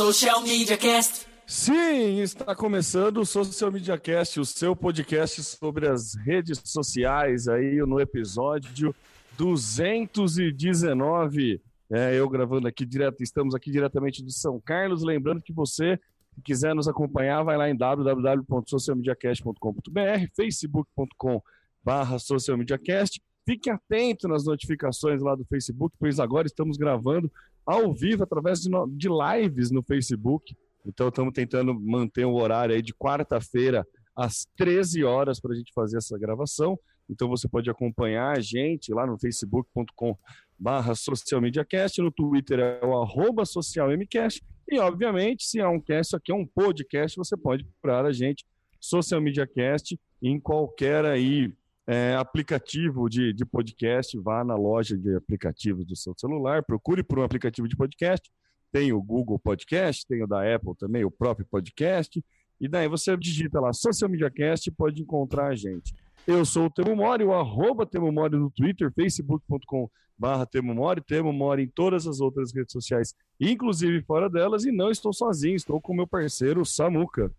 Social Media Cast. Sim, está começando o Social Media Cast, o seu podcast sobre as redes sociais aí no episódio 219. É, eu gravando aqui direto, estamos aqui diretamente de São Carlos, lembrando que você que quiser nos acompanhar, vai lá em www.socialmediacast.com.br, facebook.com barra socialmediacast. Fique atento nas notificações lá do Facebook, pois agora estamos gravando ao vivo através de, de lives no Facebook. Então estamos tentando manter o horário aí de quarta-feira às 13 horas para a gente fazer essa gravação. Então você pode acompanhar a gente lá no facebook.com barra socialmediacast, no Twitter é o arroba socialmcast e obviamente se é um cast, aqui é um podcast, você pode procurar a gente Social Media Cast em qualquer aí é, aplicativo de, de podcast, vá na loja de aplicativos do seu celular, procure por um aplicativo de podcast, tem o Google Podcast, tem o da Apple também, o próprio podcast, e daí você digita lá Social Media Cast e pode encontrar a gente. Eu sou o Temo Mori, o arroba Temo Mori no Twitter, facebook.com barra Temo Mori, Temo Mori em todas as outras redes sociais, inclusive fora delas, e não estou sozinho, estou com meu parceiro Samuca.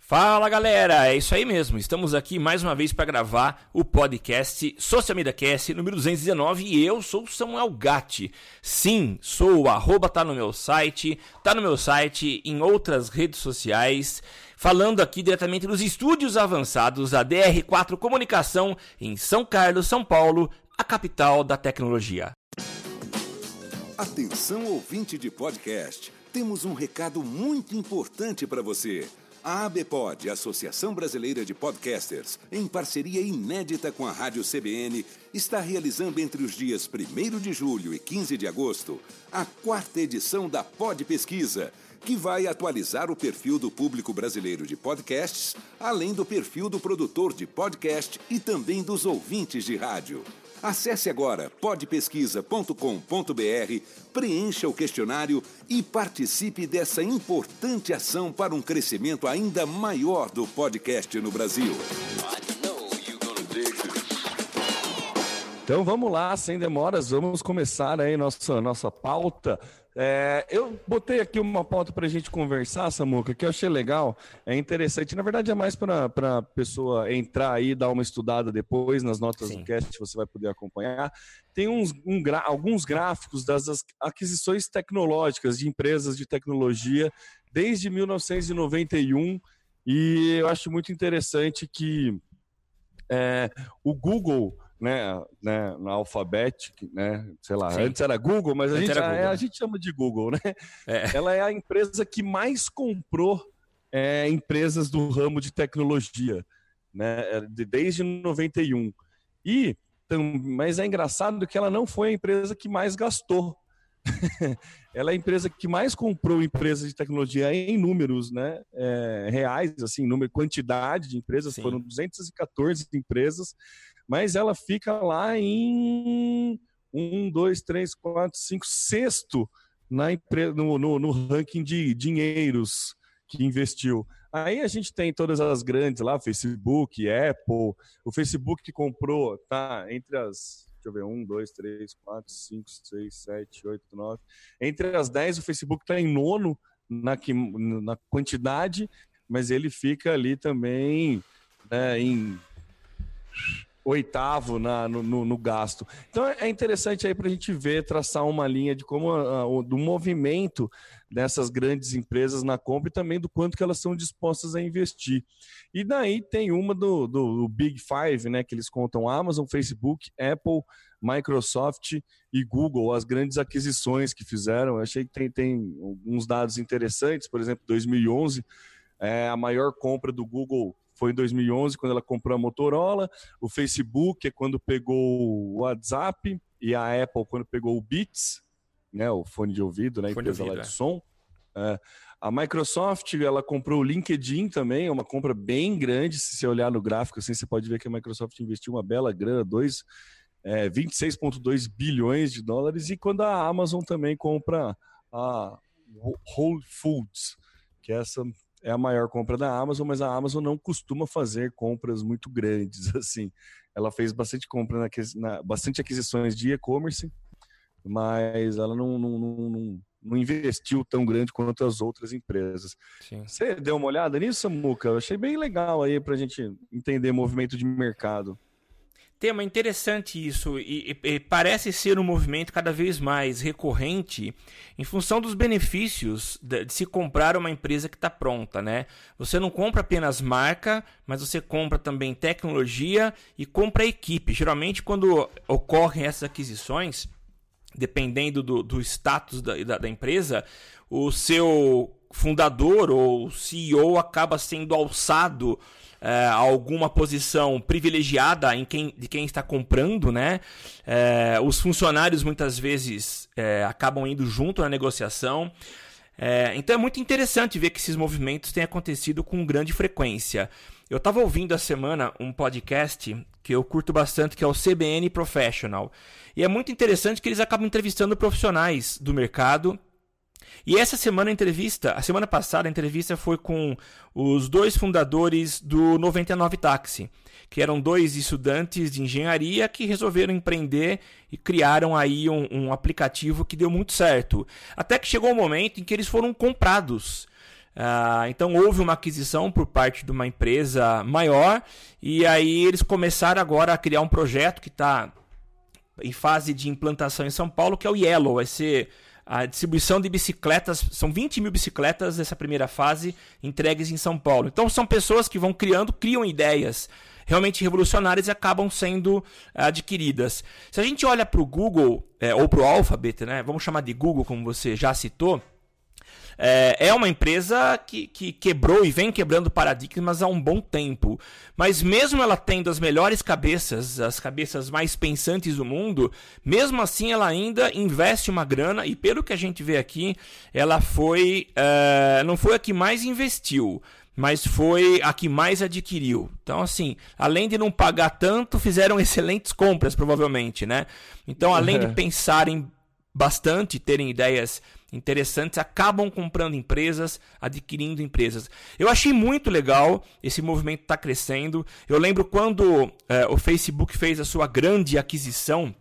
Fala galera, é isso aí mesmo. Estamos aqui mais uma vez para gravar o podcast Social Media Cast número 219 e eu sou o Samuel Gatti. Sim, sou o arroba tá no meu site, tá no meu site, em outras redes sociais, falando aqui diretamente dos estúdios avançados da DR4 Comunicação em São Carlos, São Paulo, a capital da tecnologia. Atenção ouvinte de podcast, temos um recado muito importante para você. A ABPOD, Associação Brasileira de Podcasters, em parceria inédita com a Rádio CBN, está realizando entre os dias 1 de julho e 15 de agosto a quarta edição da Pod Pesquisa, que vai atualizar o perfil do público brasileiro de podcasts, além do perfil do produtor de podcast e também dos ouvintes de rádio. Acesse agora podpesquisa.com.br, preencha o questionário e participe dessa importante ação para um crescimento ainda maior do podcast no Brasil. Então vamos lá, sem demoras, vamos começar aí nossa, nossa pauta. É, eu botei aqui uma pauta para a gente conversar, Samuca, que eu achei legal, é interessante. Na verdade, é mais para a pessoa entrar aí, dar uma estudada depois nas notas Sim. do cast, você vai poder acompanhar. Tem uns, um, alguns gráficos das aquisições tecnológicas de empresas de tecnologia desde 1991, e eu acho muito interessante que é, o Google né, né, na Alphabet, né, sei lá, Sim. antes era Google, mas a gente, a, a, gente chama de Google, né? É. Ela é a empresa que mais comprou é, empresas do ramo de tecnologia, né, é, desde 91. E, mas é engraçado que ela não foi a empresa que mais gastou. ela é a empresa que mais comprou empresas de tecnologia em números né, é, reais, assim, número, quantidade de empresas, Sim. foram 214 empresas, mas ela fica lá em um, dois, três, quatro, cinco, sexto na no, no, no ranking de dinheiros que investiu. Aí a gente tem todas as grandes lá, Facebook, Apple, o Facebook que comprou, tá, entre as, deixa eu ver, um, dois, três, quatro, cinco, seis, sete, oito, nove, entre as dez o Facebook está em nono na, na quantidade, mas ele fica ali também né, em oitavo na, no, no, no, gasto. Então é interessante aí para a gente ver, traçar uma linha de como uh, do movimento dessas grandes empresas na compra e também do quanto que elas são dispostas a investir. E daí tem uma do, do, do Big Five, né, que eles contam Amazon, Facebook, Apple, Microsoft e Google, as grandes aquisições que fizeram. Eu achei que tem, tem alguns dados interessantes, por exemplo, 2011, é, a maior compra do Google foi em 2011, quando ela comprou a Motorola, o Facebook é quando pegou o WhatsApp, e a Apple quando pegou o Beats, né, o fone de ouvido, né, empresa de, ouvido, lá de é. som. É, a Microsoft, ela comprou o LinkedIn também, é uma compra bem grande, se você olhar no gráfico, assim, você pode ver que a Microsoft investiu uma bela grana, dois, é, 26,2 bilhões de dólares, e quando a Amazon também compra a Whole Foods, que é essa é a maior compra da Amazon, mas a Amazon não costuma fazer compras muito grandes assim. Ela fez bastante compra na, na bastante aquisições de e-commerce, mas ela não, não, não, não investiu tão grande quanto as outras empresas. Sim. Você deu uma olhada nisso, Samuca? Eu achei bem legal aí para a gente entender movimento de mercado. Tema interessante isso, e, e, e, parece ser um movimento cada vez mais recorrente em função dos benefícios de, de se comprar uma empresa que está pronta, né? Você não compra apenas marca, mas você compra também tecnologia e compra equipe. Geralmente, quando ocorrem essas aquisições, dependendo do, do status da, da, da empresa, o seu fundador ou CEO acaba sendo alçado é, alguma posição privilegiada em quem, de quem está comprando, né? É, os funcionários muitas vezes é, acabam indo junto na negociação. É, então é muito interessante ver que esses movimentos têm acontecido com grande frequência. Eu estava ouvindo a semana um podcast que eu curto bastante, que é o CBN Professional. E é muito interessante que eles acabam entrevistando profissionais do mercado e essa semana a entrevista, a semana passada a entrevista foi com os dois fundadores do 99 Táxi, que eram dois estudantes de engenharia que resolveram empreender e criaram aí um, um aplicativo que deu muito certo. Até que chegou o um momento em que eles foram comprados. Uh, então houve uma aquisição por parte de uma empresa maior e aí eles começaram agora a criar um projeto que está em fase de implantação em São Paulo, que é o Yellow. Vai ser a distribuição de bicicletas, são 20 mil bicicletas nessa primeira fase entregues em São Paulo. Então são pessoas que vão criando, criam ideias realmente revolucionárias e acabam sendo adquiridas. Se a gente olha para o Google, é, ou para o Alphabet, né, vamos chamar de Google, como você já citou, é, é uma empresa que, que quebrou e vem quebrando paradigmas há um bom tempo. Mas mesmo ela tendo as melhores cabeças, as cabeças mais pensantes do mundo, mesmo assim ela ainda investe uma grana e pelo que a gente vê aqui, ela foi. É, não foi a que mais investiu mas foi a que mais adquiriu. Então, assim, além de não pagar tanto, fizeram excelentes compras, provavelmente, né? Então, além de pensarem bastante, terem ideias interessantes, acabam comprando empresas, adquirindo empresas. Eu achei muito legal, esse movimento está crescendo. Eu lembro quando é, o Facebook fez a sua grande aquisição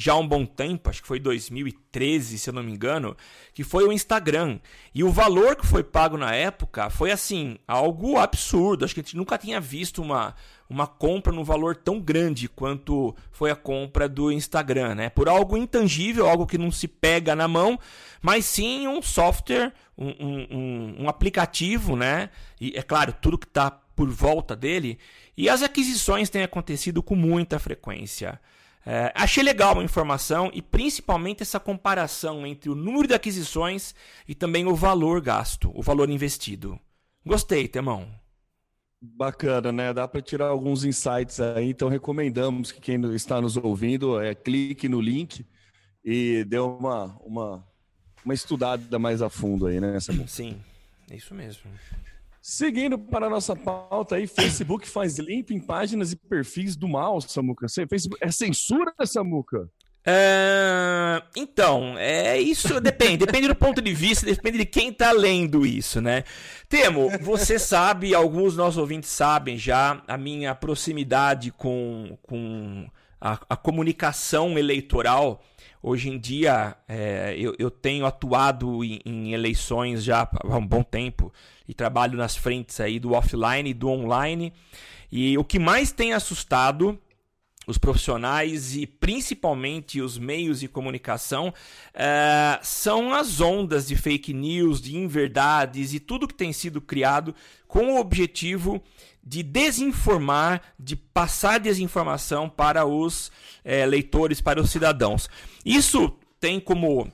já há um bom tempo, acho que foi 2013, se eu não me engano, que foi o Instagram. E o valor que foi pago na época foi assim, algo absurdo. Acho que a gente nunca tinha visto uma, uma compra num valor tão grande quanto foi a compra do Instagram, né? Por algo intangível, algo que não se pega na mão, mas sim um software, um, um, um aplicativo, né? E é claro, tudo que está por volta dele. E as aquisições têm acontecido com muita frequência. É, achei legal a informação e principalmente essa comparação entre o número de aquisições e também o valor gasto, o valor investido. Gostei, Temão. Bacana, né? Dá para tirar alguns insights aí, então recomendamos que quem está nos ouvindo é, clique no link e dê uma, uma, uma estudada mais a fundo aí, né, Samu? Sim, é isso mesmo. Seguindo para a nossa pauta aí, Facebook faz limpo em páginas e perfis do mal, Samuca. Facebook, é censura, Samuca? É... Então, é isso depende, depende do ponto de vista, depende de quem está lendo isso, né? Temo, você sabe, alguns nossos ouvintes sabem já a minha proximidade com, com a, a comunicação eleitoral. Hoje em dia, é, eu, eu, tenho atuado em, em eleições já há um bom tempo e trabalho nas frentes aí do offline e do online. E o que mais tem assustado os profissionais e principalmente os meios de comunicação uh, são as ondas de fake news, de inverdades e tudo que tem sido criado com o objetivo de desinformar, de passar desinformação para os uh, leitores, para os cidadãos. Isso tem como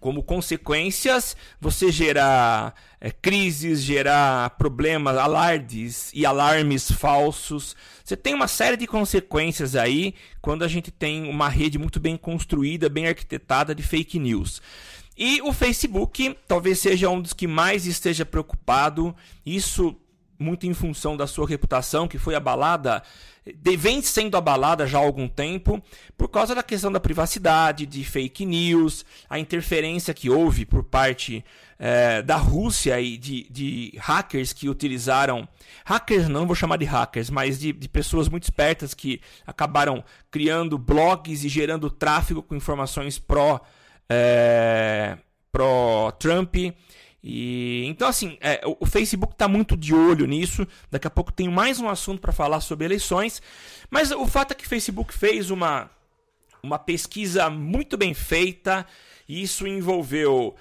como consequências você gerar é, crises, gerar problemas, alardes e alarmes falsos. Você tem uma série de consequências aí quando a gente tem uma rede muito bem construída, bem arquitetada de fake news. E o Facebook talvez seja um dos que mais esteja preocupado. Isso muito em função da sua reputação, que foi abalada, vem sendo abalada já há algum tempo, por causa da questão da privacidade, de fake news, a interferência que houve por parte é, da Rússia e de, de, hackers que utilizaram. Hackers, não vou chamar de hackers, mas de, de pessoas muito espertas que acabaram criando blogs e gerando tráfego com informações pró. É, pró-Trump. E então assim, é, o, Facebook está muito de olho nisso. Daqui a pouco tenho mais um assunto para falar sobre eleições. Mas o fato é que o Facebook fez uma uma pesquisa muito bem feita. E isso envolveu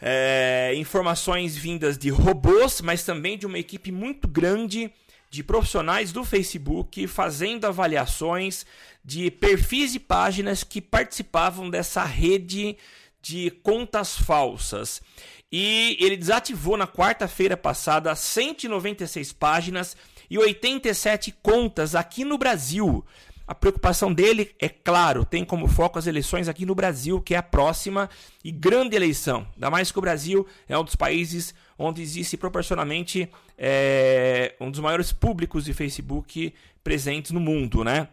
é, informações vindas de robôs, mas também de uma equipe muito grande de profissionais do Facebook fazendo avaliações de perfis e páginas que participavam dessa rede de contas falsas. E ele desativou na quarta-feira passada 196 páginas e 87 contas aqui no Brasil. A preocupação dele, é claro, tem como foco as eleições aqui no Brasil, que é a próxima e grande eleição. Ainda mais que o Brasil é um dos países onde existe proporcionalmente é, um dos maiores públicos de Facebook presentes no mundo, né?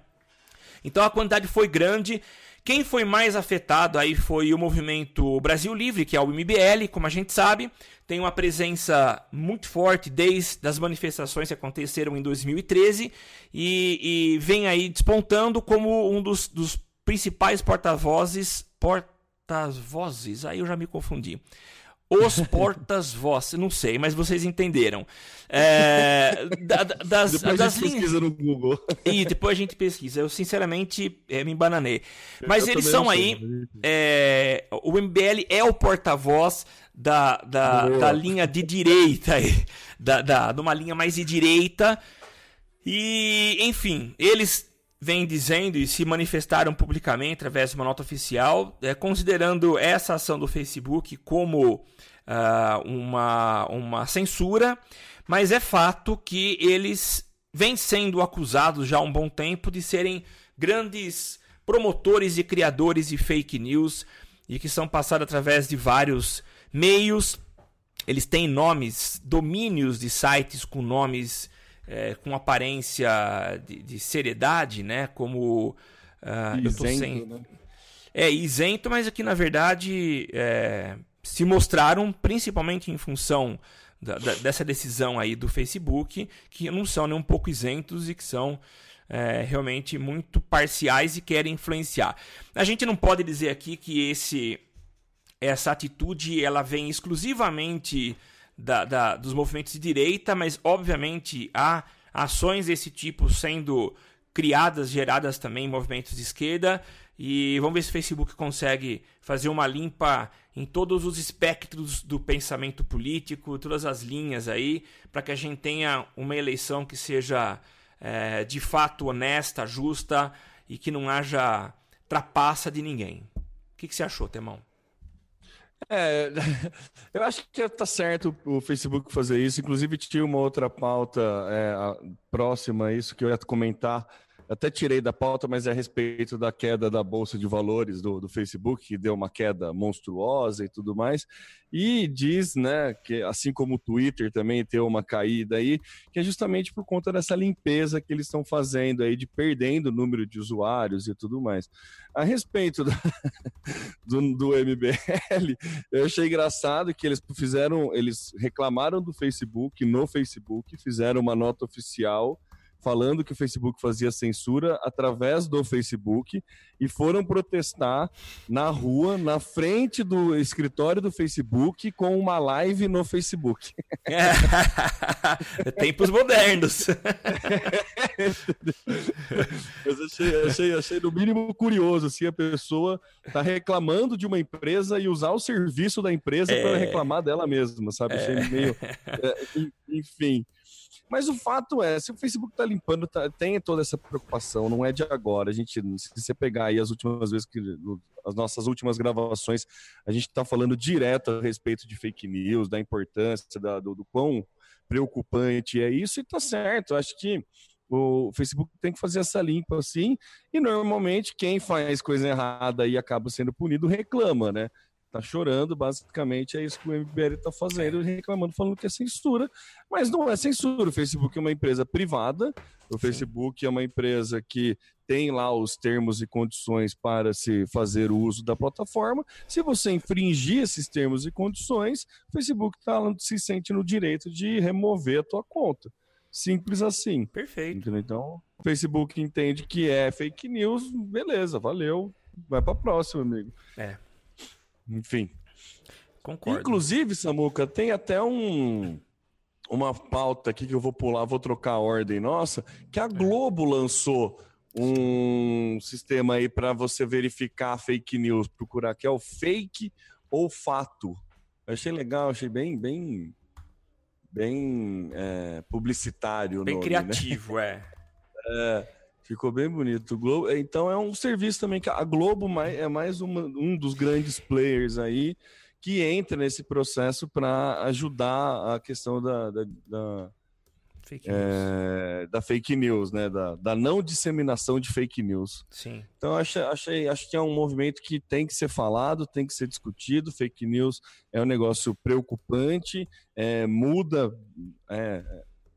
Então a quantidade foi grande. Quem foi mais afetado aí foi o movimento Brasil Livre, que é o MBL, como a gente sabe, tem uma presença muito forte desde as manifestações que aconteceram em 2013 e, e vem aí despontando como um dos, dos principais porta-vozes, porta-vozes, aí eu já me confundi, os portas-voz, não sei, mas vocês entenderam. É, da, das, depois das a gente pesquisa no Google. E depois a gente pesquisa. Eu, sinceramente, é, me embananei. Mas eu eles são aí. É, o MBL é o porta-voz da, da, da, linha de direita, da, da, de uma linha mais de direita. E, enfim, eles vêm dizendo e se manifestaram publicamente através de uma nota oficial, é, considerando essa ação do Facebook como uh, uma, uma censura, mas é fato que eles vêm sendo acusados já há um bom tempo de serem grandes promotores e criadores de fake news e que são passados através de vários meios. Eles têm nomes, domínios de sites com nomes é, com aparência de, de, seriedade, né? Como uh, isento, eu tô sem... né? É isento, mas aqui na verdade é, se mostraram principalmente em função da, da, dessa decisão aí do Facebook que não são nem um pouco isentos e que são é, realmente muito parciais e querem influenciar. A gente não pode dizer aqui que esse essa atitude ela vem exclusivamente da, da, dos movimentos de direita, mas obviamente há ações desse tipo sendo criadas, geradas também em movimentos de esquerda. E vamos ver se o Facebook consegue fazer uma limpa em todos os espectros do pensamento político, todas as linhas aí, para que a gente tenha uma eleição que seja é, de fato honesta, justa e que não haja trapaça de ninguém. O que, que você achou, Temão? É, eu acho que tá certo o Facebook fazer isso. Inclusive, tinha uma outra pauta é, próxima a isso que eu ia comentar até tirei da pauta, mas é a respeito da queda da bolsa de valores do, do Facebook, que deu uma queda monstruosa e tudo mais. E diz, né, que assim como o Twitter também tem uma caída aí, que é justamente por conta dessa limpeza que eles estão fazendo aí, de perdendo o número de usuários e tudo mais. A respeito do, do MBL, eu achei engraçado que eles fizeram, eles reclamaram do Facebook no Facebook, fizeram uma nota oficial falando que o Facebook fazia censura através do Facebook e foram protestar na rua, na frente do escritório do Facebook, com uma live no Facebook. É. Tempos modernos. Mas achei, achei, achei no mínimo curioso, assim, a pessoa tá reclamando de uma empresa e usar o serviço da empresa é... para reclamar dela mesma, sabe? Achei meio... É, enfim... Mas o fato é, se o Facebook está limpando, tá, tem toda essa preocupação, não é de agora. A gente, se você pegar aí as últimas vezes que as nossas últimas gravações, a gente está falando direto a respeito de fake news, da importância, da, do, do quão preocupante é isso, e tá certo. Acho que o Facebook tem que fazer essa limpa assim, e normalmente quem faz coisa errada e acaba sendo punido reclama, né? Tá chorando, basicamente é isso que o MBL está fazendo, reclamando, falando que é censura, mas não é censura. O Facebook é uma empresa privada, o. Facebook é uma empresa que tem lá os termos e condições para se fazer o uso da plataforma. Se você infringir esses termos e condições, o Facebook tá, se sente no direito de remover a tua conta. Simples assim. Perfeito. Entendeu? Então, o Facebook entende que é fake news, beleza, valeu. Vai para a próxima, amigo. É. Enfim. Concordo. Inclusive, Samuca, tem até um uma pauta aqui que eu vou pular, vou trocar a ordem nossa, que a Globo lançou um sistema aí para você verificar fake news, procurar que é o fake ou fato. Eu achei legal, achei bem, bem, bem é, publicitário. Bem nome, criativo, né? é. é. Ficou bem bonito. Globo, então é um serviço também que a Globo é mais uma, um dos grandes players aí que entra nesse processo para ajudar a questão da, da, da, fake é, da, fake news, né? Da, da, não disseminação de fake news. Sim. Então achei, achei, acho que é um movimento que tem que ser falado, tem que ser discutido. Fake news é um negócio preocupante, é, muda é,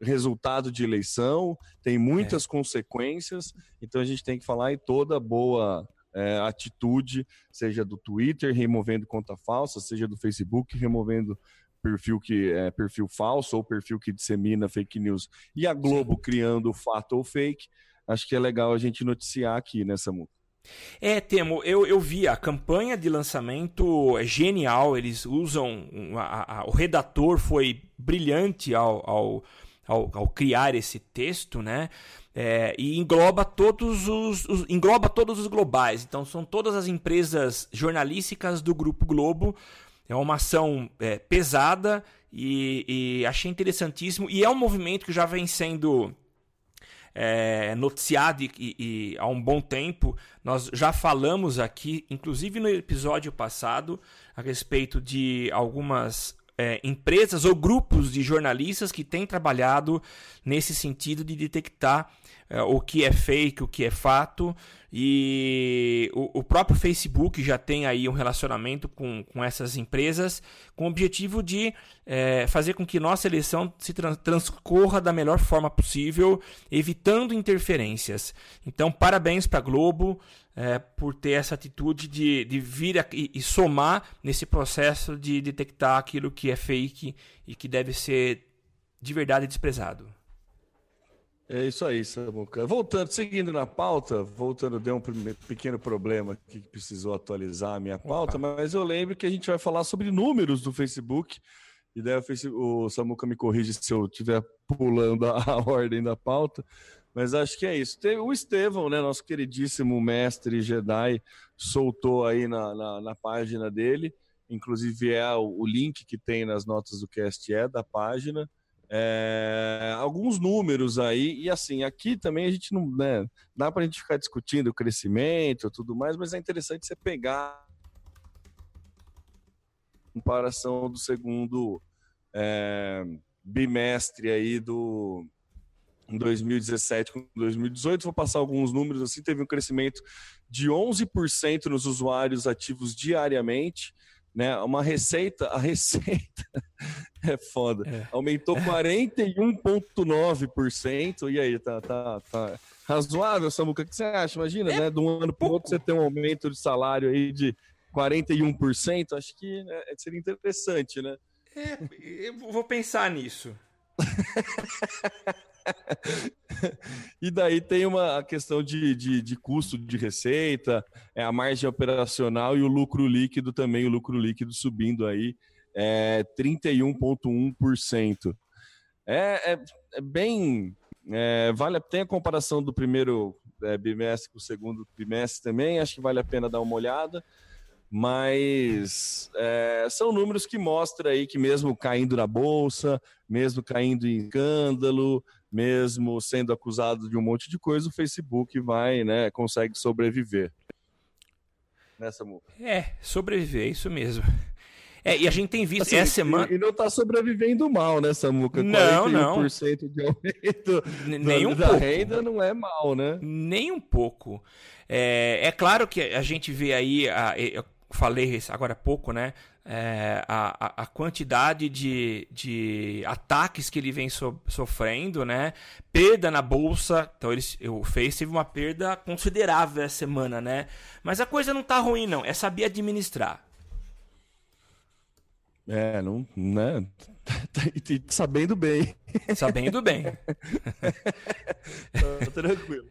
resultado de eleição, tem muitas é. consequências. Então a gente tem que falar em toda boa é, atitude, seja do Twitter removendo conta falsa, seja do Facebook removendo perfil que é perfil falso ou perfil que dissemina fake news e a Globo Sim. criando fato ou fake. Acho que é legal a gente noticiar aqui nessa né, É, Temo, eu, eu vi a campanha de lançamento é genial. Eles usam. A, a, o redator foi brilhante ao, ao, ao, ao criar esse texto, né? É, e engloba todos os, os, engloba todos os globais. Então são todas as empresas jornalísticas do Grupo Globo. É uma ação é, pesada e, e, achei interessantíssimo. E é um movimento que já vem sendo é, noticiado e, e, há um bom tempo. Nós já falamos aqui, inclusive no episódio passado, a respeito de algumas é, empresas ou grupos de jornalistas que têm trabalhado nesse sentido de detectar é, o que é fake, o que é fato. E o, o, próprio Facebook já tem aí um relacionamento com, com essas empresas com o objetivo de é, fazer com que nossa eleição se trans transcorra da melhor forma possível, evitando interferências. Então, parabéns para a Globo é, por ter essa atitude de, de vir e, e somar nesse processo de detectar aquilo que é fake e que deve ser de verdade desprezado. É isso aí, Samuca. Voltando, seguindo na pauta, voltando, deu um pequeno problema que precisou atualizar a minha pauta, Opa. mas eu lembro que a gente vai falar sobre números do Facebook. E daí o, Facebook, o Samuca me corrige se eu estiver pulando a, ordem da pauta, mas acho que é isso. O Estevão, né, nosso queridíssimo mestre Jedi, soltou aí na, na, na página dele, inclusive é o, o link que tem nas notas do cast é da página é, alguns números aí, e assim, aqui também a gente não. Né, dá para a gente ficar discutindo o crescimento tudo mais, mas é interessante você pegar comparação do segundo é, bimestre aí do 2017 com 2018. Vou passar alguns números assim. Teve um crescimento de 11% nos usuários ativos diariamente né? Uma receita, a receita é foda. É. Aumentou 41,9%. E aí, tá, tá, tá razoável, Samuca? O que você acha? Imagina, é né? De um ano para o outro você ter um aumento de salário aí de 41%. Acho que né, seria interessante, né? É, eu vou pensar nisso. e daí tem uma questão de, de, de, custo de receita, é a margem operacional e o lucro líquido também, o lucro líquido subindo aí é 31,1%. É, é, é, bem. É, vale, tem a comparação do primeiro é, bimestre com o segundo bimestre também, acho que vale a pena dar uma olhada mas é, são números que mostram aí que mesmo caindo na bolsa, mesmo caindo em escândalo, mesmo sendo acusado de um monte de coisa, o Facebook vai, né, consegue sobreviver. Nessa É, sobreviver, é isso mesmo. É, e a gente tem visto assim, essa semana. E não está sobrevivendo mal, né, Samuca? Não, não. de aumento Nem um da pouco. renda não é mal, né? Nem um pouco. É, é claro que a gente vê aí, a, eu falei agora há pouco, né? É, a, a quantidade de, de ataques que ele vem so, sofrendo, né? Perda na bolsa, então ele, o Face teve uma perda considerável essa semana, né? Mas a coisa não tá ruim, não. É saber administrar. É, não, né? Sabendo bem. Sabendo bem. tá, tranquilo.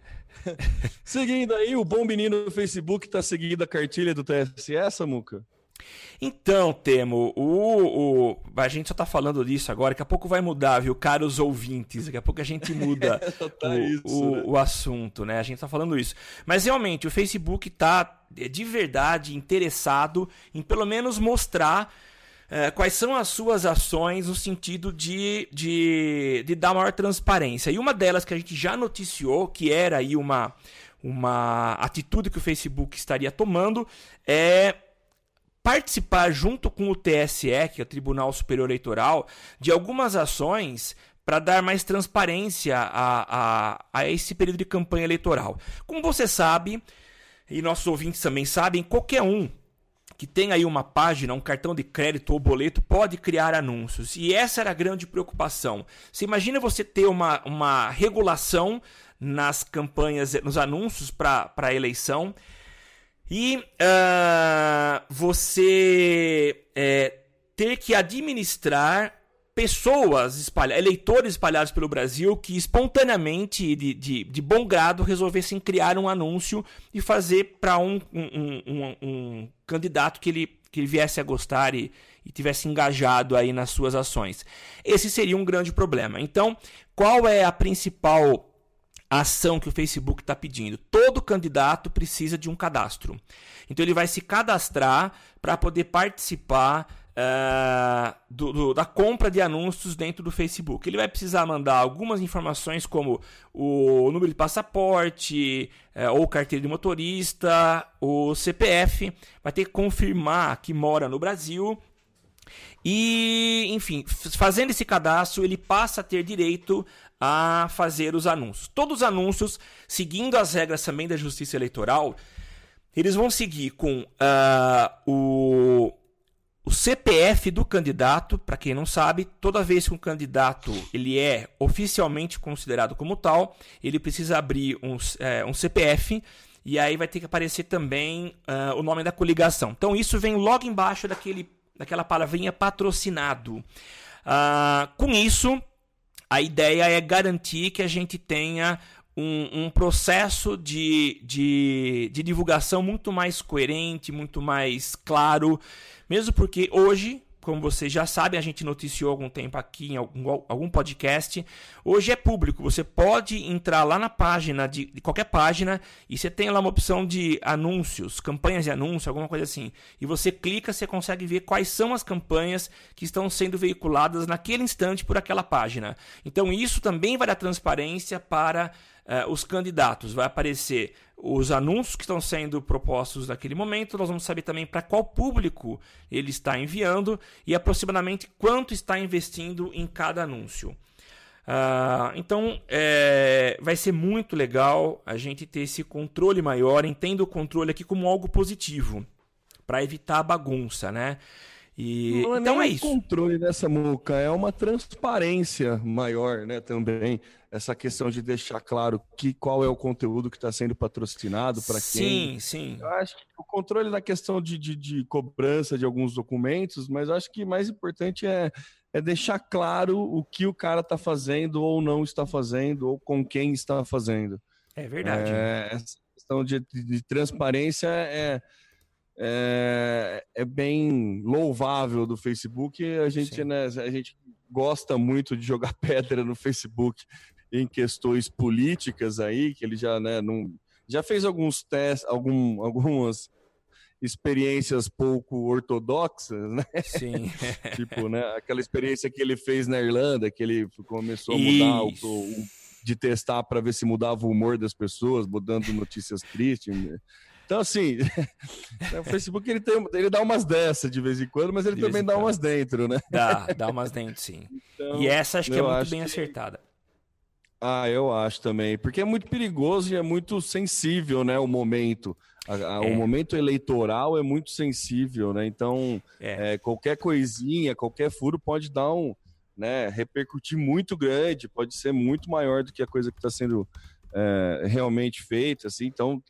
Seguindo aí, o bom menino do Facebook tá seguindo a cartilha do TSE, Samuca? Então, Temo, o, o, a gente só tá falando disso agora, daqui a pouco vai mudar, viu, caros ouvintes? Daqui a pouco a gente muda tá o, isso, o, né? o, assunto, né? A gente tá falando isso. Mas realmente, o Facebook tá é, de verdade interessado em pelo menos mostrar é, quais são as suas ações no sentido de, de, de dar maior transparência. E uma delas que a gente já noticiou, que era aí uma, uma atitude que o Facebook estaria tomando, é participar junto com o TSE, que é o Tribunal Superior Eleitoral, de algumas ações para dar mais transparência a, a, a esse período de campanha eleitoral. Como você sabe, e nossos ouvintes também sabem, qualquer um que tem aí uma página, um cartão de crédito ou boleto, pode criar anúncios. E essa era a grande preocupação. Você imagina você ter uma, uma regulação nas campanhas, nos anúncios para a eleição e uh, você é, ter que administrar pessoas espalhadas, eleitores espalhados pelo Brasil que espontaneamente, de, de, de bom grado, resolvessem criar um anúncio e fazer para um, um, um, um, candidato que ele, que ele viesse a gostar e, e tivesse engajado aí nas suas ações. Esse seria um grande problema. Então, qual é a principal ação que o Facebook está pedindo. Todo candidato precisa de um cadastro. Então ele vai se cadastrar para poder participar uh, do, do, da compra de anúncios dentro do Facebook. Ele vai precisar mandar algumas informações como o número de passaporte, uh, ou carteira de motorista, o CPF. Vai ter que confirmar que mora no Brasil e, enfim, fazendo esse cadastro, ele passa a ter direito a fazer os anúncios. Todos os anúncios, seguindo as regras também da Justiça Eleitoral, eles vão seguir com uh, o, o CPF do candidato. Para quem não sabe, toda vez que um candidato ele é oficialmente considerado como tal, ele precisa abrir um, é, um CPF e aí vai ter que aparecer também uh, o nome da coligação. Então isso vem logo embaixo daquele, daquela palavrinha patrocinado. Uh, com isso, a ideia é garantir que a gente tenha um, um processo de, de, de divulgação muito mais coerente, muito mais claro, mesmo porque hoje como vocês já sabem, a gente noticiou algum tempo aqui em algum, algum podcast. Hoje é público, você pode entrar lá na página de, de, qualquer página e você tem lá uma opção de anúncios, campanhas de anúncio, alguma coisa assim. E você clica, você consegue ver quais são as campanhas que estão sendo veiculadas naquele instante por aquela página. Então isso também vai dar transparência para uh, os candidatos. Vai aparecer os anúncios que estão sendo propostos naquele momento, nós vamos saber também para qual público ele está enviando e aproximadamente quanto está investindo em cada anúncio. Uh, então é, vai ser muito legal a gente ter esse controle maior, entendo o controle aqui como algo positivo, para evitar a bagunça, né? E, não é então é isso. controle dessa muca, é uma transparência maior, né, também. Essa questão de deixar claro que, qual é o conteúdo que está sendo patrocinado para quem. Sim, sim. Eu acho que o controle na questão de, de, de, cobrança de alguns documentos, mas acho que mais importante é, é deixar claro o que o cara está fazendo ou não está fazendo, ou com quem está fazendo. É verdade. É, essa questão de, de transparência é é, é bem louvável do Facebook. A gente, né, a gente gosta muito de jogar pedra no Facebook em questões políticas aí, que ele já, né, não, já fez alguns testes, algum, algumas experiências pouco ortodoxas, né? Sim. tipo, né, aquela experiência que ele fez na Irlanda, que ele começou a mudar o, o, de testar para ver se mudava o humor das pessoas, mudando notícias tristes. Né? Então, assim, o Facebook ele, tem, ele dá umas dessas de vez em quando, mas ele também dá umas dentro, né? Dá, dá umas dentro, sim. Então, e essa acho que é muito bem que... acertada. Ah, eu acho também. Porque é muito perigoso e é muito sensível, né? O momento. A, a, é. O momento eleitoral é muito sensível, né? Então, é. É, qualquer coisinha, qualquer furo pode dar um. Né, repercutir muito grande, pode ser muito maior do que a coisa que está sendo é, realmente feita. Assim, então,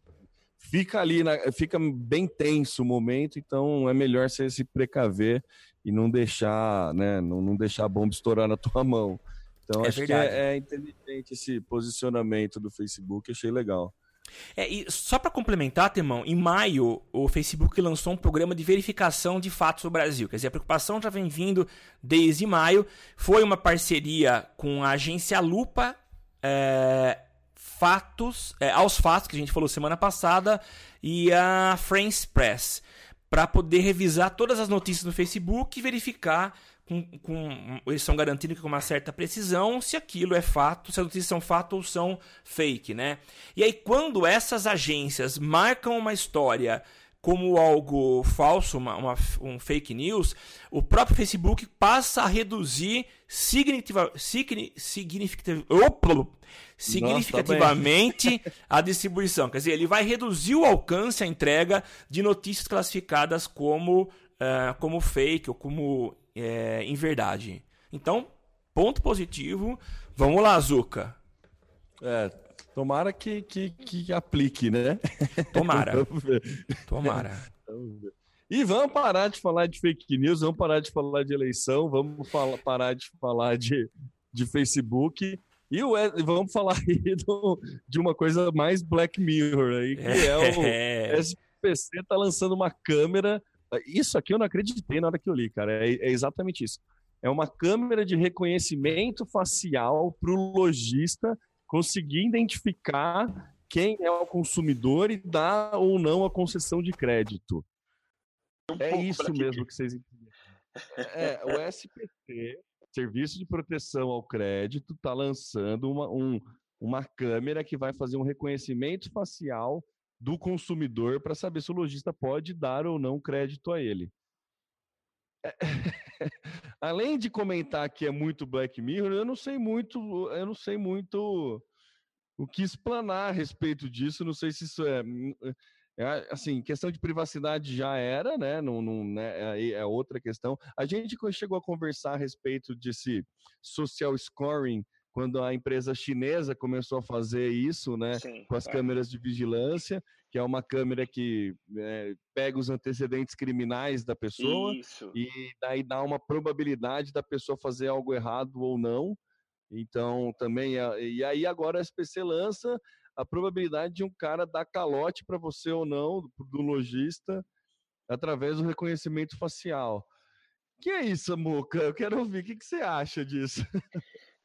fica ali, na, fica bem tenso o momento, então é melhor você se precaver e não deixar, né, não, não deixar a bomba estourar na tua mão. Então é acho verdade. que é, é, inteligente esse posicionamento do Facebook, achei legal. É, e só para complementar, Temão, em maio o Facebook lançou um programa de verificação de fatos no Brasil. Quer dizer, a preocupação já vem vindo desde maio. Foi uma parceria com a agência Lupa, é, fatos, é, aos fatos que a gente falou semana passada e a France Press para poder revisar todas as notícias no Facebook e verificar com, com, eles estão garantindo com uma certa precisão se aquilo é fato, se as notícias são fato ou são fake, né? E aí quando essas agências marcam uma história como algo falso, uma, uma, um fake news, o próprio Facebook passa a reduzir significativa, significativa, significativamente Nossa, a distribuição. Quer dizer, ele vai reduzir o alcance, a entrega de notícias classificadas como, uh, como fake ou como é, em verdade. Então, ponto positivo. Vamos lá, Zuka. É, tomara que, que, que aplique, né? Tomara. tomara. E vamos parar de falar de fake news, vamos parar de falar de eleição, vamos falar, parar de falar de, de Facebook. E o, vamos falar aí do, de uma coisa mais Black Mirror aí, que é, o é. SPC tá lançando uma câmera isso aqui eu não acreditei na hora que eu li, cara. É, é exatamente isso. É uma câmera de reconhecimento facial para o lojista conseguir identificar quem é o consumidor e dar ou não a concessão de crédito. Um é isso mesmo que vocês entenderam. É, o SPT, Serviço de Proteção ao Crédito, está lançando uma, um, uma câmera que vai fazer um reconhecimento facial do consumidor para saber se o lojista pode dar ou não crédito a ele. Além de comentar que é muito Black Mirror, eu não sei muito, eu não sei muito o que explanar a respeito disso. Não sei se isso é, é assim, questão de privacidade já era, né? Não, não, né? É, é outra questão. A gente chegou a conversar a respeito desse social scoring quando a empresa chinesa começou a fazer isso, né, Sim, com as é. câmeras de vigilância, que é uma câmera que é, pega os antecedentes criminais da pessoa isso. e daí dá uma probabilidade da pessoa fazer algo errado ou não. Então, também, é, e aí agora a SPC lança a probabilidade de um cara dar calote para você ou não, do lojista, através do reconhecimento facial. Que é isso, Muca? Eu quero ouvir. O que, que você acha disso?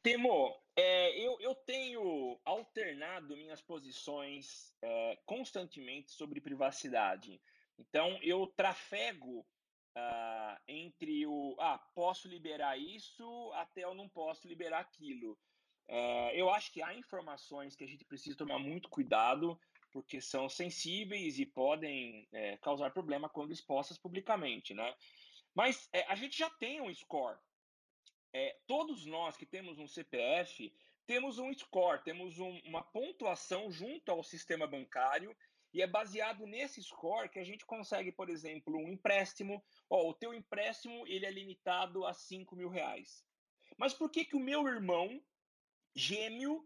Temo, é, eu, eu, tenho alternado minhas posições é, constantemente sobre privacidade. Então, eu trafego uh, entre o ah, posso liberar isso até eu não posso liberar aquilo. É, eu acho que há informações que a gente precisa tomar muito cuidado, porque são sensíveis e podem é, causar problema quando expostas publicamente, né? Mas é, a gente já tem um score é, todos nós que temos um CPF temos um score, temos um, uma pontuação junto ao sistema bancário e é baseado nesse score que a gente consegue, por exemplo, um empréstimo. Ó, o teu empréstimo ele é limitado a 5 mil reais. Mas por que, que o meu irmão, gêmeo,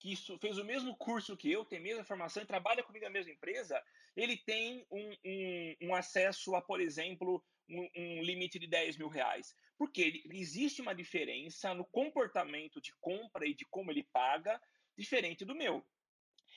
que fez o mesmo curso que eu, tem a mesma formação e trabalha comigo na mesma empresa, ele tem um, um, um acesso a, por exemplo, um, um, limite de 10 mil reais. Porque existe uma diferença no comportamento de compra e de como ele paga, diferente do meu.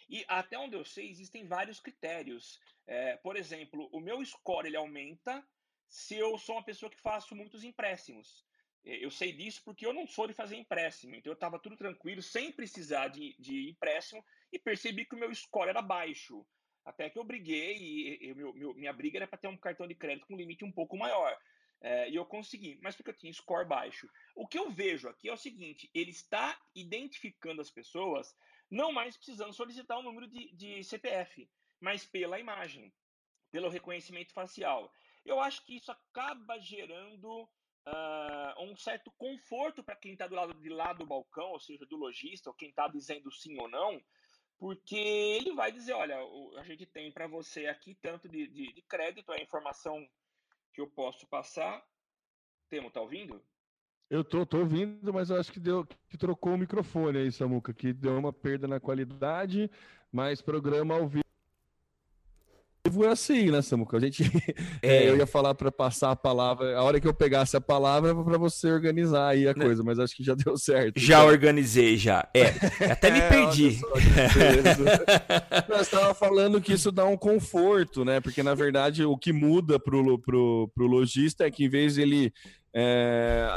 E até onde eu sei, existem vários critérios. É, por exemplo, o meu score ele aumenta se eu sou uma pessoa que faço muitos empréstimos. É, eu sei disso porque eu não sou de fazer empréstimo. Então eu estava tudo tranquilo, sem precisar de, de empréstimo, e percebi que o meu score era baixo. Até que eu briguei e, meu, minha briga era para ter um cartão de crédito com limite um pouco maior. É, e eu consegui, mas porque eu tinha score baixo. O que eu vejo aqui é o seguinte: ele está identificando as pessoas, não mais precisando solicitar o um número de, de CPF, mas pela imagem, pelo reconhecimento facial. Eu acho que isso acaba gerando uh, um certo conforto para quem está do lado de lá do balcão, ou seja, do lojista, ou quem está dizendo sim ou não, porque ele vai dizer: olha, a gente tem para você aqui tanto de, de, de crédito, a informação que eu posso passar. Temo, tá ouvindo? Eu tô, tô ouvindo, mas eu acho que deu que trocou o microfone aí, Samuca, que deu uma perda na qualidade, mas programa ao vivo vivo é assim, né, Samuca? A gente, é. eu ia falar para passar a palavra, a hora que eu pegasse a palavra para você organizar aí a coisa, mas acho que já deu certo. Já então. organizei, já. É, até me é, perdi. Só, Nós estava falando que isso dá um conforto, né? Porque na verdade o que muda pro, pro, pro lojista é que em vez de ele é,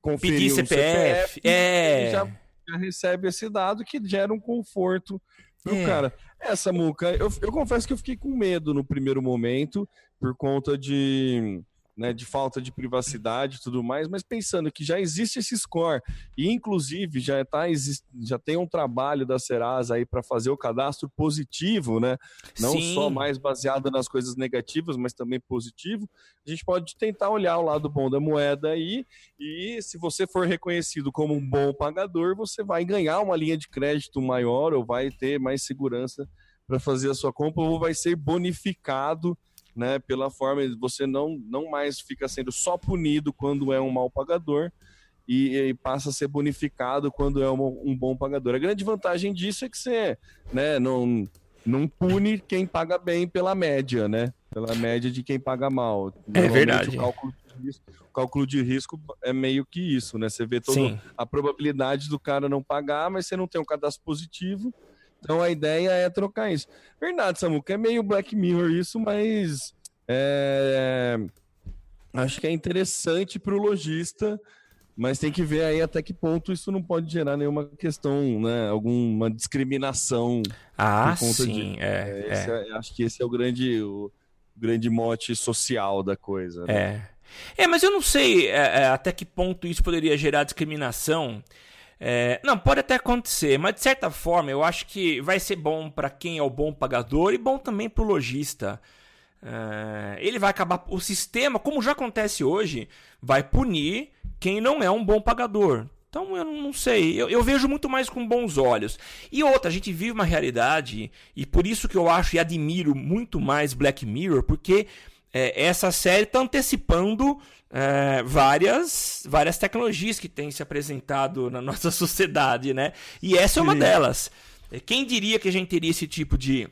conferir pedir CPF, CPF é... ele já, já recebe esse dado que gera um conforto pro é. cara. Essa muca, eu, eu confesso que eu fiquei com medo no primeiro momento, por conta de né, de falta de privacidade e tudo mais, mas pensando que já existe esse score e inclusive já tá já tem um trabalho da Serasa aí para fazer o cadastro positivo, né? Não Sim. só mais baseado nas coisas negativas, mas também positivo. A gente pode tentar olhar o lado bom da moeda aí e se você for reconhecido como um bom pagador, você vai ganhar uma linha de crédito maior ou vai ter mais segurança para fazer a sua compra ou vai ser bonificado né, pela forma você não, não mais fica sendo só punido quando é um mau pagador e, e passa a ser bonificado quando é um, um, bom pagador. A grande vantagem disso é que você né, não, não pune quem paga bem pela média, né? Pela média de quem paga mal. É verdade. O cálculo, risco, o cálculo, de risco, é meio que isso, né? Você vê toda a probabilidade do cara não pagar, mas você não tem um cadastro positivo, então a ideia é trocar isso. Verdade, Samuca, é meio Black Mirror isso, mas é, acho que é interessante para o lojista, mas tem que ver aí até que ponto isso não pode gerar nenhuma questão, né? Alguma discriminação. Ah, sim, de, é, é, é. Acho que esse é o grande, o grande mote social da coisa. Né? É. É, mas eu não sei é, é, até que ponto isso poderia gerar discriminação. É, não, pode até acontecer, mas de certa forma eu acho que vai ser bom para quem é o bom pagador e bom também para o lojista. É, ele vai acabar. O sistema, como já acontece hoje, vai punir quem não é um bom pagador. Então eu não sei, eu, eu, vejo muito mais com bons olhos. E outra, a gente vive uma realidade, e por isso que eu acho e admiro muito mais Black Mirror, porque é, essa série está antecipando é, várias, várias tecnologias que têm se apresentado na nossa sociedade, né? E essa é uma delas. Quem diria que a gente teria esse tipo de,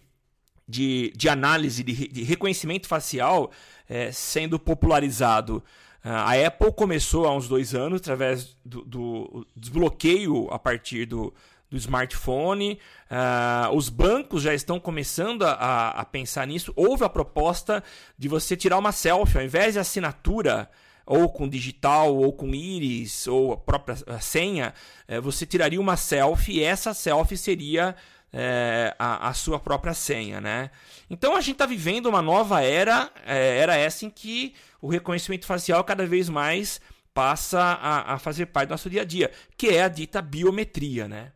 de, de análise, de, de reconhecimento facial é, sendo popularizado? A Apple começou há uns dois anos através do, do desbloqueio a partir do, do smartphone. Uh, os bancos já estão começando a, a, pensar nisso. Houve a proposta de você tirar uma selfie, ao invés de assinatura, ou com digital, ou com íris, ou a própria senha, eh, você tiraria uma selfie e essa selfie seria é, a, a, sua própria senha, né? Então a gente está vivendo uma nova era, é, era essa em que o reconhecimento facial cada vez mais passa a, a fazer parte do nosso dia a dia, que é a dita biometria, né?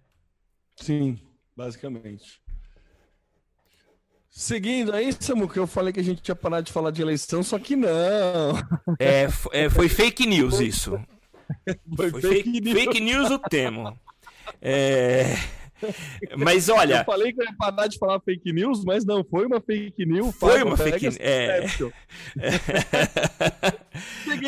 Sim, basicamente. Seguindo aí, Samu, que eu falei que a gente tinha parado de falar de eleição, só que não. É, é foi fake news isso. Foi, foi fake, fake, news. fake news o tema. É... Mas olha. Eu falei que ia parar de falar fake news, mas não, foi uma fake news. Foi uma fake news. É.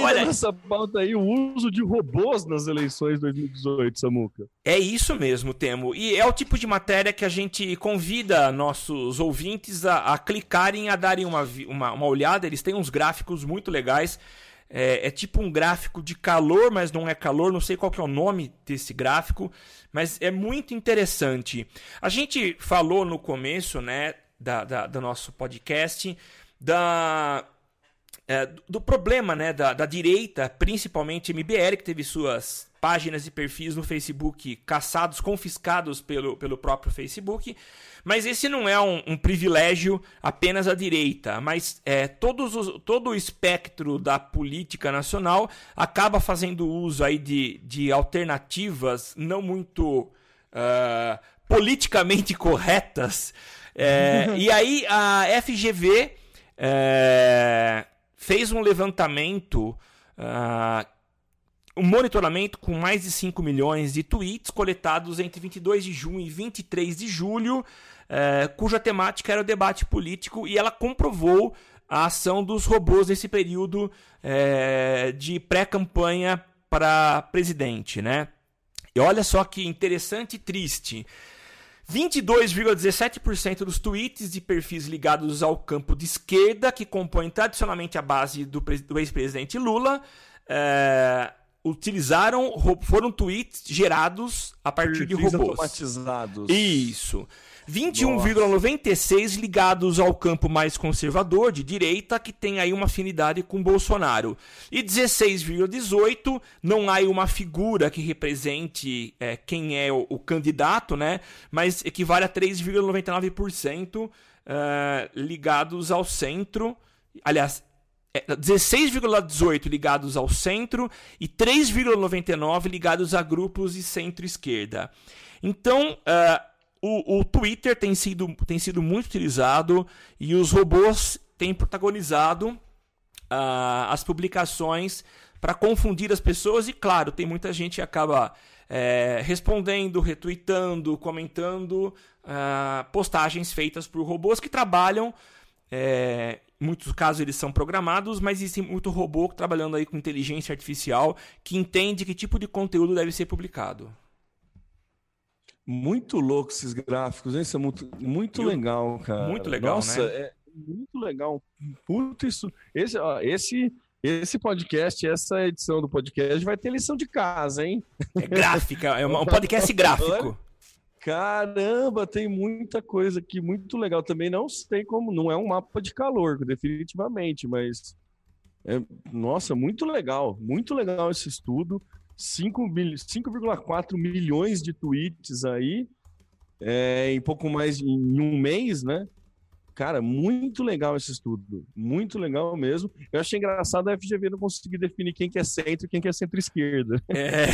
olha essa pauta aí, o uso de robôs nas eleições de 2018, Samuca. É isso mesmo, Temo. E é o tipo de matéria que a gente convida nossos ouvintes a, a clicarem, a darem uma, uma, uma olhada. Eles têm uns gráficos muito legais. É, é, tipo um gráfico de calor, mas não é calor, não sei qual que é o nome desse gráfico, mas é muito interessante. A gente falou no começo, né, da, da do nosso podcast, da, é, do problema, né, da, da direita, principalmente MBL, que teve suas páginas e perfis no Facebook caçados, confiscados pelo, pelo próprio Facebook. Mas esse não é um, um privilégio apenas à direita, mas é, todos os, todo o espectro da política nacional acaba fazendo uso aí de, de alternativas não muito uh, politicamente corretas. É, e aí a FGV é, fez um levantamento uh, um monitoramento com mais de 5 milhões de tweets coletados entre 22 de junho e 23 de julho, é, cuja temática era o debate político, e ela comprovou a ação dos robôs nesse período é, de pré-campanha para presidente, né? E olha só que interessante e triste. 22,17% dos tweets de perfis ligados ao campo de esquerda, que compõem tradicionalmente a base do, do ex-presidente Lula, é, utilizaram, foram tweets gerados a partir de robôs. automatizados. Isso. 21,96 ligados ao campo mais conservador, de direita, que tem aí uma afinidade com Bolsonaro. E 16,18 não há aí uma figura que represente é, quem é o, o, candidato, né? Mas equivale a 3,99% é, ligados ao centro. Aliás, 16,18 ligados ao centro e 3,99 ligados a grupos de centro-esquerda. Então, uh, o, o Twitter tem sido, tem sido muito utilizado e os robôs têm protagonizado uh, as publicações para confundir as pessoas. E claro, tem muita gente que acaba é, respondendo, retweetando, comentando uh, postagens feitas por robôs que trabalham. É, muitos casos eles são programados, mas existe muito robô trabalhando aí com inteligência artificial que entende que tipo de conteúdo deve ser publicado. Muito louco esses gráficos, hein? Isso é muito, muito legal, cara. Muito legal, Nossa, né? é muito legal. Puta, isso. Esse, ó, esse, esse podcast, essa edição do podcast vai ter lição de casa, hein? É gráfica, é um podcast gráfico. Caramba, tem muita coisa aqui, muito legal. Também não sei como, não é um mapa de calor, definitivamente, mas. É, nossa, muito legal, muito legal esse estudo. 5,4 milhões de tweets aí, é, em pouco mais em um mês, né? Cara, muito legal esse estudo. Muito legal mesmo. Eu achei engraçado a FGV não conseguir definir quem que é centro e quem que é centro-esquerda. É...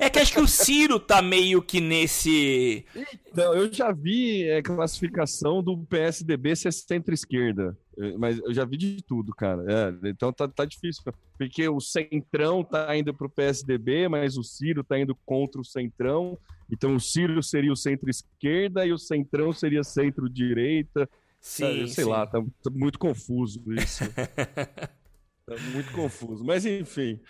é que acho que o Ciro tá meio que nesse. Então, eu já vi é, classificação do PSDB ser centro-esquerda. Mas eu já vi de tudo, cara. É, então tá, tá difícil. Porque o Centrão tá indo pro PSDB, mas o Ciro tá indo contra o Centrão. Então o Ciro seria o centro-esquerda e o Centrão seria centro-direita. Sim, sei sim. lá, tá, tá, muito confuso isso. tá muito confuso. Mas enfim.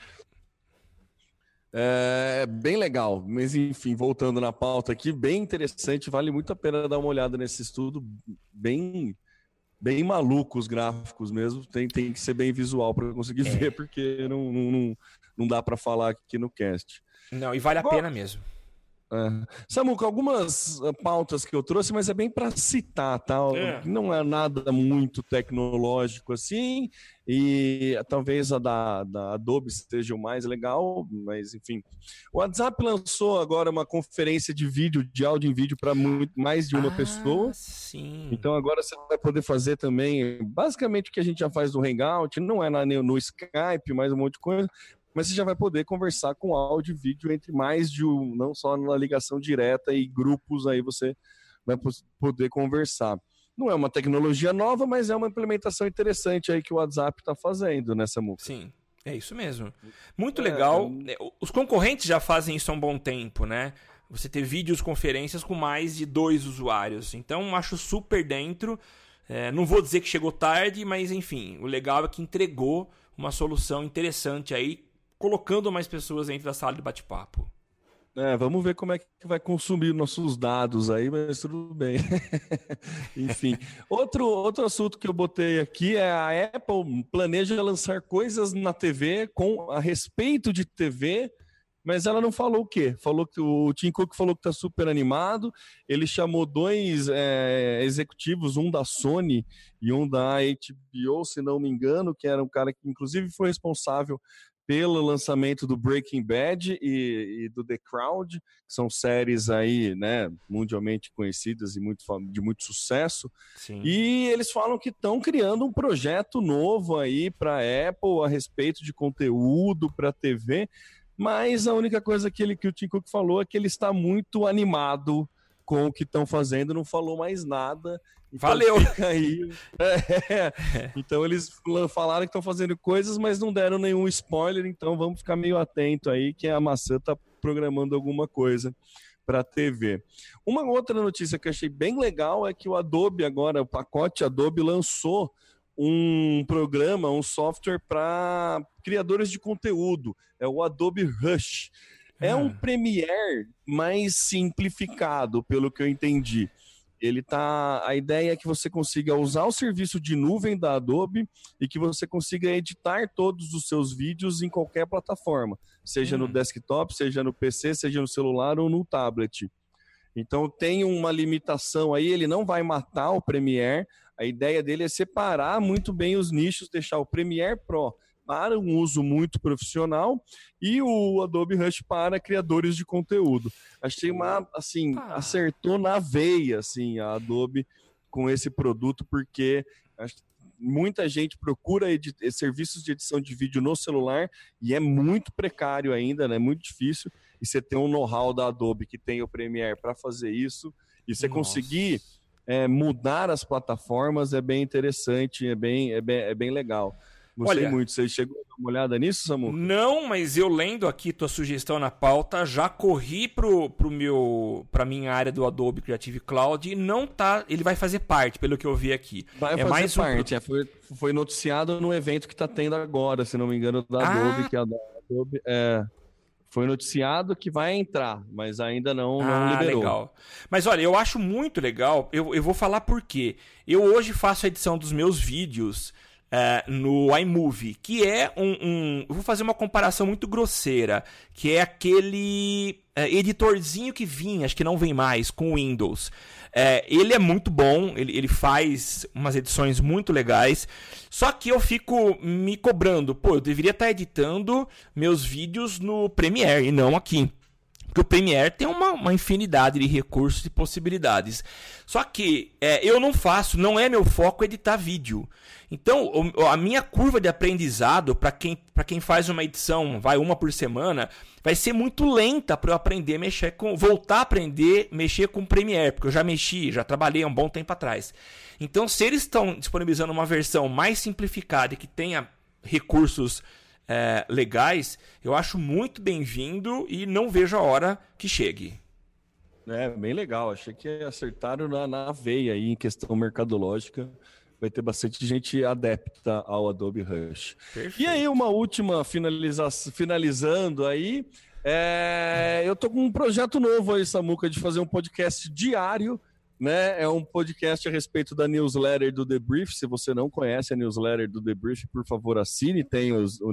É bem legal, mas enfim, voltando na pauta aqui, bem interessante, vale muito a pena dar uma olhada nesse estudo, bem bem maluco os gráficos mesmo, tem, tem que ser bem visual para conseguir é. ver, porque não, não, não dá para falar aqui no cast. Não, e vale a Bom, pena mesmo. É. Samuca, algumas ah, pautas que eu trouxe, mas é bem para citar, tá? É. Não é nada muito tecnológico assim, e talvez a da, da Adobe esteja o mais legal, mas enfim. O WhatsApp lançou agora uma conferência de vídeo, de áudio em vídeo para mais de uma ah, pessoa. Sim. Então agora você vai poder fazer também, basicamente o que a gente já faz no Hangout, não é na, no Skype, mais um monte de coisa, mas você já vai poder conversar com áudio e vídeo entre mais de um, não só na ligação direta e grupos aí você vai poder conversar. Não é uma tecnologia nova, mas é uma implementação interessante aí que o WhatsApp está fazendo nessa música. Sim, é isso mesmo. Muito é, legal. É... Os concorrentes já fazem isso há um bom tempo, né? Você ter vídeos conferências com mais de dois usuários. Então, acho super dentro. É, não vou dizer que chegou tarde, mas enfim, o legal é que entregou uma solução interessante aí colocando mais pessoas dentro da sala de bate-papo. É, vamos ver como é que vai consumir nossos dados aí, mas tudo bem. Enfim, outro, outro assunto que eu botei aqui é a Apple planeja lançar coisas na TV com a respeito de TV, mas ela não falou o quê? Falou que o Tim Cook falou que está super animado. Ele chamou dois é, executivos, um da Sony e um da HBO, se não me engano, que era um cara que inclusive foi responsável pelo lançamento do Breaking Bad e, e, do The Crowd, que são séries aí, né, mundialmente conhecidas e muito, de muito sucesso. Sim. E eles falam que estão criando um projeto novo aí para Apple a respeito de conteúdo para TV. Mas a única coisa que, ele, que o Tim Cook falou é que ele está muito animado com o que estão fazendo, não falou mais nada. Então Valeu! Aí, é, então eles falaram que estão fazendo coisas, mas não deram nenhum spoiler, então vamos ficar meio atento aí que a maçã está programando alguma coisa para a TV. Uma outra notícia que eu achei bem legal é que o Adobe agora, o pacote Adobe lançou um programa, um software para criadores de conteúdo, é o Adobe Rush. É um ah. Premiere mais simplificado, pelo que eu entendi. Ele tá. A ideia é que você consiga usar o serviço de nuvem da Adobe e que você consiga editar todos os seus vídeos em qualquer plataforma, seja hum. no desktop, seja no PC, seja no celular ou no tablet. Então tem uma limitação aí, ele não vai matar o Premiere. A ideia dele é separar muito bem os nichos, deixar o Premiere Pro para um uso muito profissional e o Adobe Rush para criadores de conteúdo. Achei uma, assim, ah. acertou na veia, assim, a Adobe com esse produto, porque muita gente procura serviços de edição de vídeo no celular e é muito precário ainda, né? Muito difícil. E você tem um know-how da Adobe que tem o Premiere para fazer isso e você Nossa. conseguir é, mudar as plataformas é bem interessante, é bem, é bem, é bem legal. Gostei Olha, muito. Você chegou a dar uma olhada nisso, Samu? Não, mas eu lendo aqui tua sugestão na pauta, já corri pro, pro meu para minha área do Adobe Creative Cloud e não tá, ele vai fazer parte, pelo que eu vi aqui. Vai é fazer mais parte, um... é, foi, foi noticiado no evento que tá tendo agora, se não me engano, da ah. Adobe, que é a Adobe, é, foi noticiado que vai entrar, mas ainda não, não ah, liberou. legal. Mas olha, eu acho muito legal, eu, eu vou falar por quê. Eu hoje faço a edição dos meus vídeos Uh, no iMovie, que é um, um, vou fazer uma comparação muito grosseira, que é aquele uh, editorzinho que vinha, acho que não vem mais, com Windows. Uh, ele é muito bom, ele, ele faz umas edições muito legais, só que eu fico me cobrando, pô, eu deveria estar editando meus vídeos no Premiere e não aqui. Porque o Premiere tem uma, uma infinidade de recursos e possibilidades. Só que é, eu não faço, não é meu foco editar vídeo. Então, a minha curva de aprendizado para quem, quem faz uma edição, vai uma por semana, vai ser muito lenta para eu aprender a mexer com. voltar a aprender mexer com o Premiere, porque eu já mexi, já trabalhei há um bom tempo atrás. Então, se eles estão disponibilizando uma versão mais simplificada e que tenha recursos é, legais, eu acho muito bem-vindo e não vejo a hora que chegue. É, bem legal. Achei que acertaram na, na veia aí em questão mercadológica. Vai ter bastante gente adepta ao Adobe Rush. Perfeito. E aí, uma última finalização, finalizando aí. É, eu tô com um projeto novo aí, Samuca, de fazer um podcast diário né? É um podcast a respeito da newsletter do The Brief. Se você não conhece a newsletter do The Brief, por favor, assine. Tem os, o,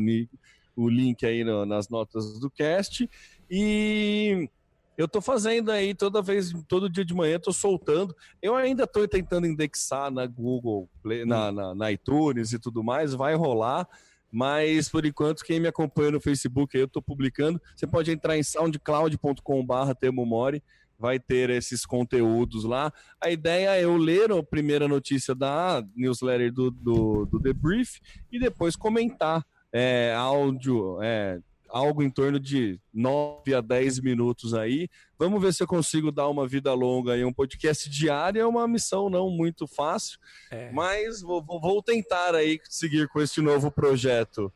o, link aí no, nas notas do cast. E eu tô fazendo aí toda vez, todo dia de manhã, tô soltando. Eu ainda tô tentando indexar na Google, na, na, na iTunes e tudo mais. Vai rolar. Mas por enquanto, quem me acompanha no Facebook, eu tô publicando. Você pode entrar em soundcloud.com/barra Mori vai ter esses conteúdos lá. A ideia é eu ler a primeira notícia da newsletter do, do, do The Brief e depois comentar é, áudio, é, algo em torno de 9 a 10 minutos aí. Vamos ver se eu consigo dar uma vida longa aí. Um podcast diário é uma missão não muito fácil, é. mas vou, vou tentar aí seguir com esse novo projeto.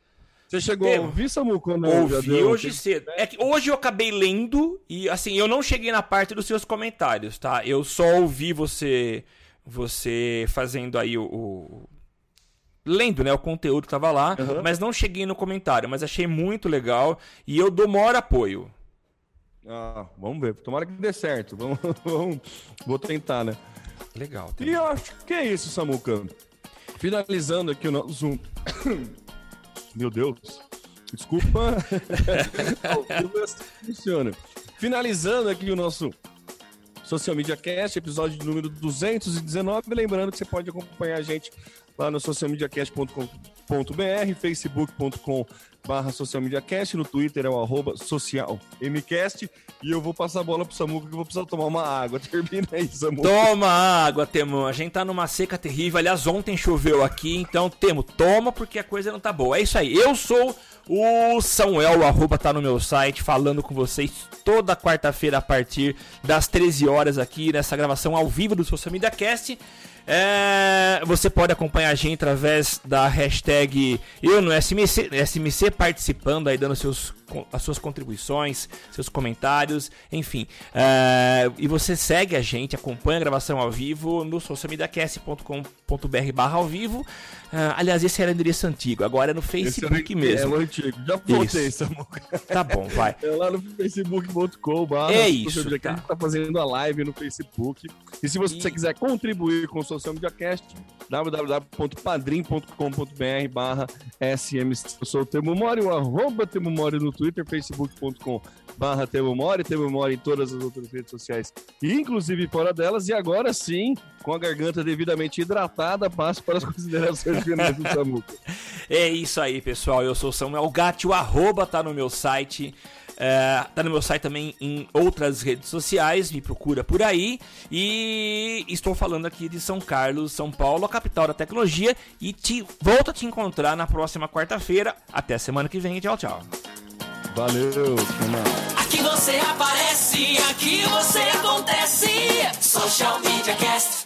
Você chegou a ouvir, Samu, quando ouvi hoje cedo. É que hoje eu acabei lendo e, assim, eu não cheguei na parte dos seus comentários, tá? Eu só ouvi você você fazendo aí o, o... lendo, né, o conteúdo que tava lá, uhum. mas não cheguei no comentário, mas achei muito legal e eu dou maior apoio. Ah, vamos ver. Tomara que dê certo. Vamos, vamos... vou tentar, né? Legal. E eu acho que é isso, Samuca. Finalizando aqui o nosso meu Deus. Desculpa. funciona. Finalizando aqui o nosso Social Media Cast, episódio número 219. Lembrando que você pode acompanhar a gente lá no socialmediacast.com.br, facebook.com barra socialmediacast, no Twitter é o arroba socialmcast, e eu vou passar a bola pro Samuca que eu vou precisar tomar uma água. Termina aí, Samuca. Toma água, Temo. A gente tá numa seca terrível. Aliás, ontem choveu aqui, então, Temo, toma porque a coisa não tá boa. É isso aí. Eu sou o Samuel, o arroba tá no meu site, falando com vocês toda quarta-feira a partir das 13 horas aqui nessa gravação ao vivo do Social Media Cast. É, você pode acompanhar a gente através da hashtag eu no SMC, SMC participando aí, dando seus as suas contribuições, seus comentários, enfim. Uh, e você segue a gente, acompanha a gravação ao vivo no socialmediacast.com.br barra ao vivo. Uh, aliás, esse era o endereço antigo, agora é no Facebook é, mesmo. É o antigo, já voltei, Samuca. Tá bom, vai. É lá no facebook.com barra É isso. Tá. A gente tá fazendo a live no Facebook. E se você e... quiser contribuir com o Social Media Cast, www.padrim.com.br barra SM. Eu sou o arroba Temo Mori no Twitter, facebook.com barra Mori em todas as outras redes sociais, inclusive fora delas. E agora sim, com a garganta devidamente hidratada, passo para as considerações finais do Samuca. É isso aí, pessoal. Eu sou Samuel Gatti, o arroba tá no meu site. É, tá no meu site também em outras redes sociais, me procura por aí. E estou falando aqui de São Carlos, São Paulo, a capital da tecnologia. E te, volto a te encontrar na próxima quarta-feira. Até semana que vem. Tchau, tchau. Valeu, Aqui você aparece, aqui você acontece. Social Media Cast.